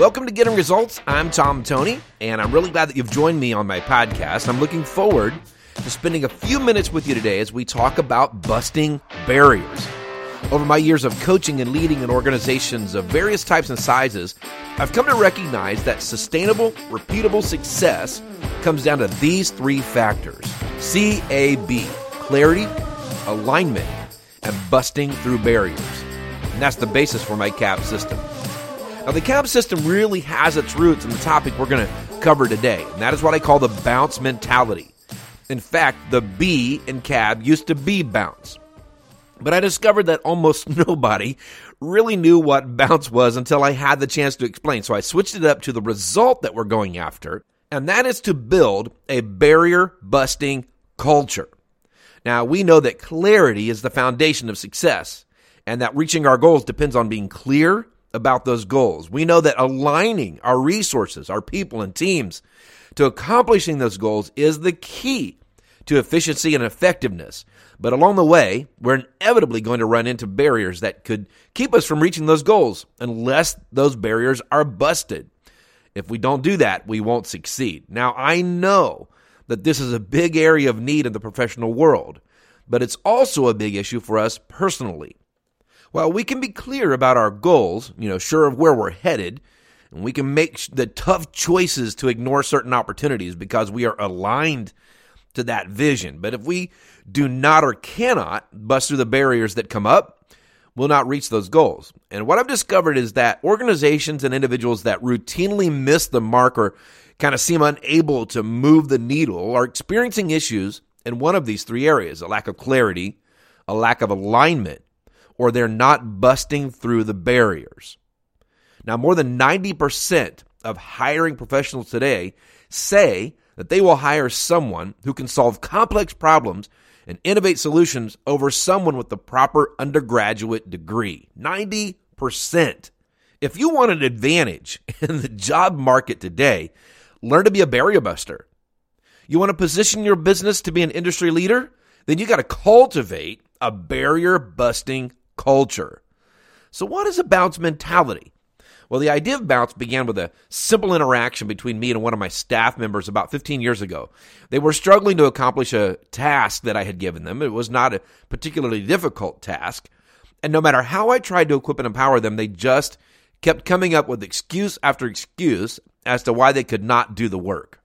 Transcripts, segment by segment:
Welcome to Getting Results. I'm Tom Tony, and I'm really glad that you've joined me on my podcast. I'm looking forward to spending a few minutes with you today as we talk about busting barriers. Over my years of coaching and leading in organizations of various types and sizes, I've come to recognize that sustainable, repeatable success comes down to these three factors CAB clarity, alignment, and busting through barriers. And that's the basis for my CAB system. Now, the CAB system really has its roots in the topic we're going to cover today, and that is what I call the bounce mentality. In fact, the B in CAB used to be bounce. But I discovered that almost nobody really knew what bounce was until I had the chance to explain. So I switched it up to the result that we're going after, and that is to build a barrier busting culture. Now, we know that clarity is the foundation of success, and that reaching our goals depends on being clear about those goals. We know that aligning our resources, our people, and teams to accomplishing those goals is the key to efficiency and effectiveness. But along the way, we're inevitably going to run into barriers that could keep us from reaching those goals unless those barriers are busted. If we don't do that, we won't succeed. Now, I know that this is a big area of need in the professional world, but it's also a big issue for us personally. While we can be clear about our goals, you know, sure of where we're headed, and we can make the tough choices to ignore certain opportunities because we are aligned to that vision. But if we do not or cannot bust through the barriers that come up, we'll not reach those goals. And what I've discovered is that organizations and individuals that routinely miss the mark or kind of seem unable to move the needle are experiencing issues in one of these three areas a lack of clarity, a lack of alignment, or they're not busting through the barriers. Now, more than 90% of hiring professionals today say that they will hire someone who can solve complex problems and innovate solutions over someone with the proper undergraduate degree. 90%. If you want an advantage in the job market today, learn to be a barrier buster. You want to position your business to be an industry leader? Then you got to cultivate a barrier busting culture. So, what is a bounce mentality? Well, the idea of bounce began with a simple interaction between me and one of my staff members about 15 years ago. They were struggling to accomplish a task that I had given them. It was not a particularly difficult task. And no matter how I tried to equip and empower them, they just kept coming up with excuse after excuse as to why they could not do the work.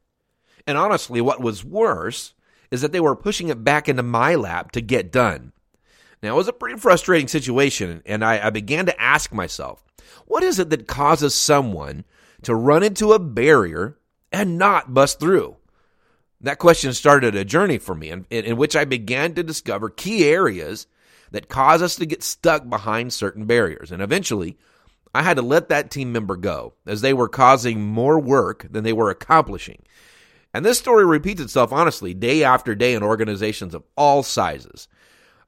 And honestly, what was worse is that they were pushing it back into my lap to get done. Now, it was a pretty frustrating situation, and I, I began to ask myself, what is it that causes someone to run into a barrier and not bust through? That question started a journey for me in, in, which I began to discover key areas that cause us to get stuck behind certain barriers. And eventually, I had to let that team member go as they were causing more work than they were accomplishing. And this story repeats itself honestly day after day in organizations of all sizes.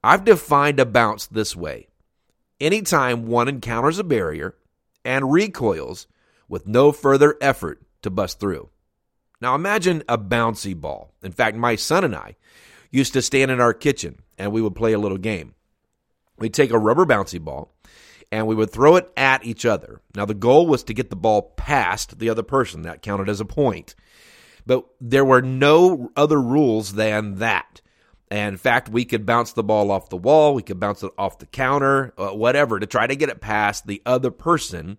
I've defined a bounce this way anytime one encounters a barrier and recoils with no further effort to bust through. Now imagine a bouncy ball. In fact, my son and I used to stand in our kitchen and we would play a little game. We'd take a rubber bouncy ball and we would throw it at each other. Now the goal was to get the ball past the other person. That counted as a point. But there were no other rules than that. And in fact, we could bounce the ball off the wall, we could bounce it off the counter, uh, whatever, to try to get it past the other person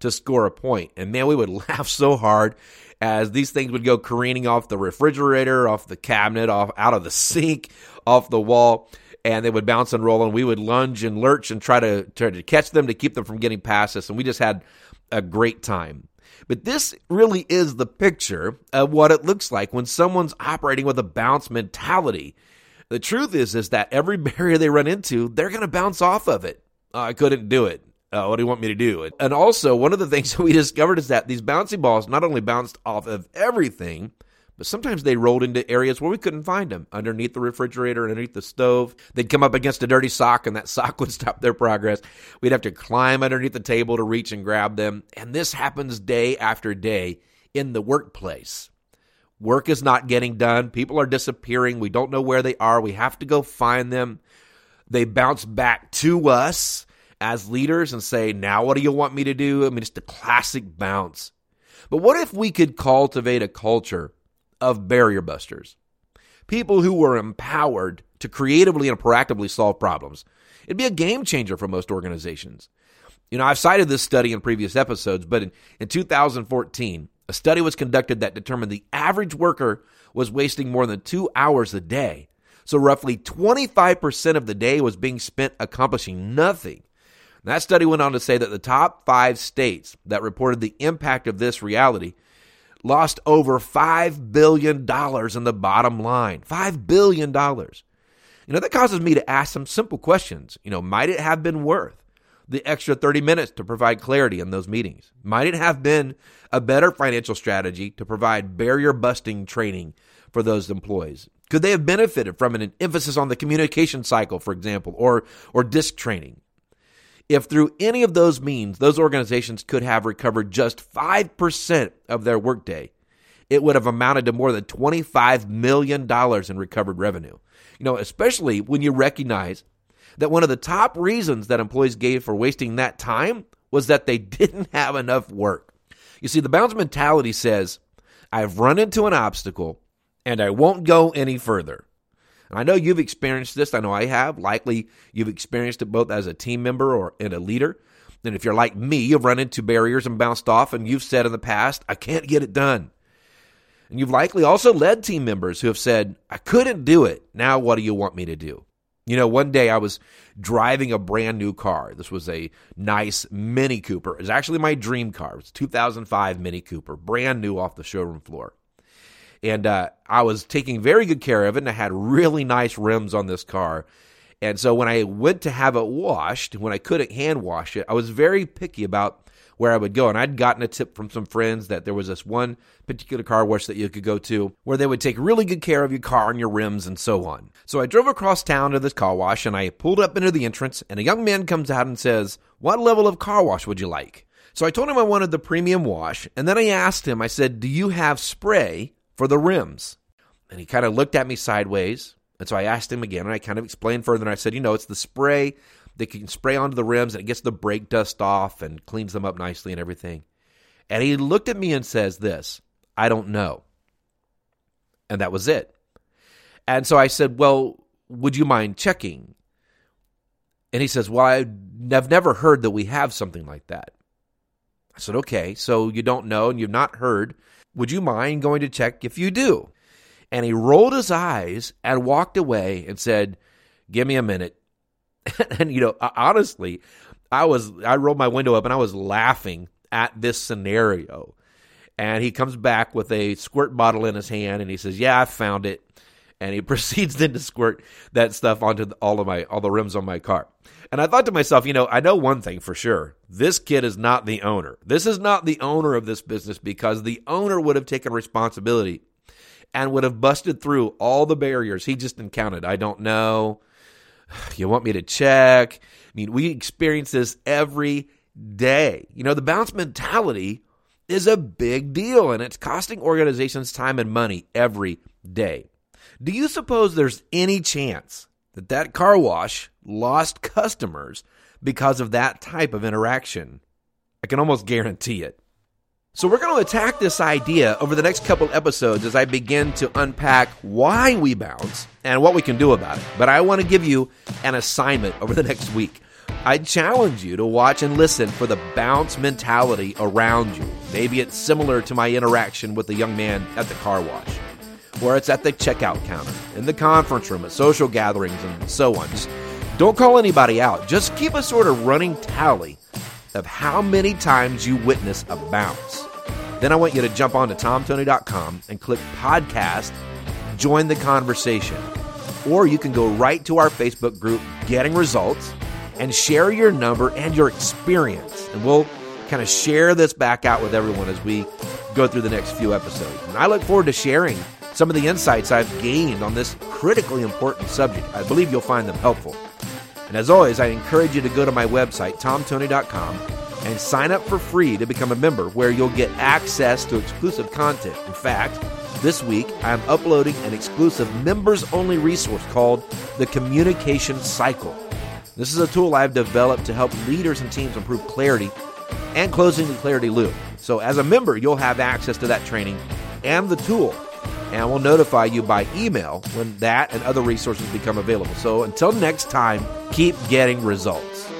to score a point. And man, we would laugh so hard as these things would go careening off the refrigerator, off the cabinet, off out of the sink, off the wall, and they would bounce and roll, and we would lunge and lurch and try to try to catch them to keep them from getting past us. And we just had a great time. But this really is the picture of what it looks like when someone's operating with a bounce mentality. The truth is, is that every barrier they run into, they're going to bounce off of it. Uh, I couldn't do it. Uh, what do you want me to do? And also, one of the things that we discovered is that these bouncy balls not only bounced off of everything, but sometimes they rolled into areas where we couldn't find them underneath the refrigerator, underneath the stove. They'd come up against a dirty sock, and that sock would stop their progress. We'd have to climb underneath the table to reach and grab them. And this happens day after day in the workplace. Work is not getting done. People are disappearing. We don't know where they are. We have to go find them. They bounce back to us. as leaders and say, now what do you want me to do? I mean, it's the classic bounce. But what if we could cultivate a culture of barrier busters? People who were empowered to creatively and proactively solve problems. It'd be a game changer for most organizations. You know, I've cited this study in previous episodes, but in, in 2014, a study was conducted that determined the average worker was wasting more than two hours a day. So roughly 25% of the day was being spent accomplishing nothing. And that study went on to say that the top five states that reported the impact of this reality lost over $5 billion in the bottom line. $5 billion. You know, that causes me to ask some simple questions. You know, might it have been worth the extra 30 minutes to provide clarity in those meetings? Might it have been a better financial strategy to provide barrier busting training for those employees? Could they have benefited from an emphasis on the communication cycle, for example, or, or disc training? If through any of those means those organizations could have recovered just 5% of their workday, it would have amounted to more than $25 million in recovered revenue. You know, especially when you recognize that one of the top reasons that employees gave for wasting that time was that they didn't have enough work. You see, the bounce mentality says, I've run into an obstacle and I won't go any further. And I know you've experienced this. I know I have. Likely you've experienced it both as a team member or in a leader. And if you're like me, you've run into barriers and bounced off, and you've said in the past, I can't get it done. And you've likely also led team members who have said, I couldn't do it. Now, what do you want me to do? You know, one day I was driving a brand new car. This was a nice Mini Cooper. It was actually my dream car. It was 2005 Mini Cooper, brand new off the showroom floor. And uh, I was taking very good care of it, and I had really nice rims on this car. And so when I went to have it washed, when I couldn't hand wash it, I was very picky about where I would go. And I'd gotten a tip from some friends that there was this one particular car wash that you could go to where they would take really good care of your car and your rims and so on. So I drove across town to this car wash and I pulled up into the entrance and a young man comes out and says, What level of car wash would you like? So I told him I wanted the premium wash and then I asked him, I said, Do you have spray for the rims? And he kind of looked at me sideways. And so I asked him again and I kind of explained further and I said, You know, it's the spray they can spray onto the rims and it gets the brake dust off and cleans them up nicely and everything. And he looked at me and says this, I don't know. And that was it. And so I said, Well, would you mind checking? And he says, Well, I've never heard that we have something like that. I said, Okay, so you don't know and you've not heard. Would you mind going to check if you do? And he rolled his eyes and walked away and said, Give me a minute. and you know, honestly, I was I rolled my window up and I was laughing at this scenario. And he comes back with a squirt bottle in his hand and he says, "Yeah, I found it." And he proceeds then to squirt that stuff onto the, all of my all the rims on my car. And I thought to myself, you know, I know one thing for sure. This kid is not the owner. This is not the owner of this business because the owner would have taken responsibility and would have busted through all the barriers he just encountered. I don't know. You want me to check? I mean, we experience this every day. You know, the bounce mentality is a big deal and it's costing organizations time and money every day. Do you suppose there's any chance that that car wash lost customers because of that type of interaction? I can almost guarantee it. So, we're going to attack this idea over the next couple episodes as I begin to unpack why we bounce and what we can do about it. But I want to give you an assignment over the next week. I challenge you to watch and listen for the bounce mentality around you. Maybe it's similar to my interaction with the young man at the car wash, or it's at the checkout counter, in the conference room, at social gatherings, and so on. Just don't call anybody out. Just keep a sort of running tally of how many times you witness a bounce. Then I want you to jump on to tomtony.com and click podcast, join the conversation. Or you can go right to our Facebook group, Getting Results, and share your number and your experience. And we'll kind of share this back out with everyone as we go through the next few episodes. And I look forward to sharing some of the insights I've gained on this critically important subject. I believe you'll find them helpful. And as always, I encourage you to go to my website, tomtony.com, and sign up for free to become a member where you'll get access to exclusive content. In fact, this week I'm uploading an exclusive members only resource called The Communication Cycle. This is a tool I've developed to help leaders and teams improve clarity and closing the clarity loop. So, as a member, you'll have access to that training and the tool, and we'll notify you by email when that and other resources become available. So, until next time, keep getting results.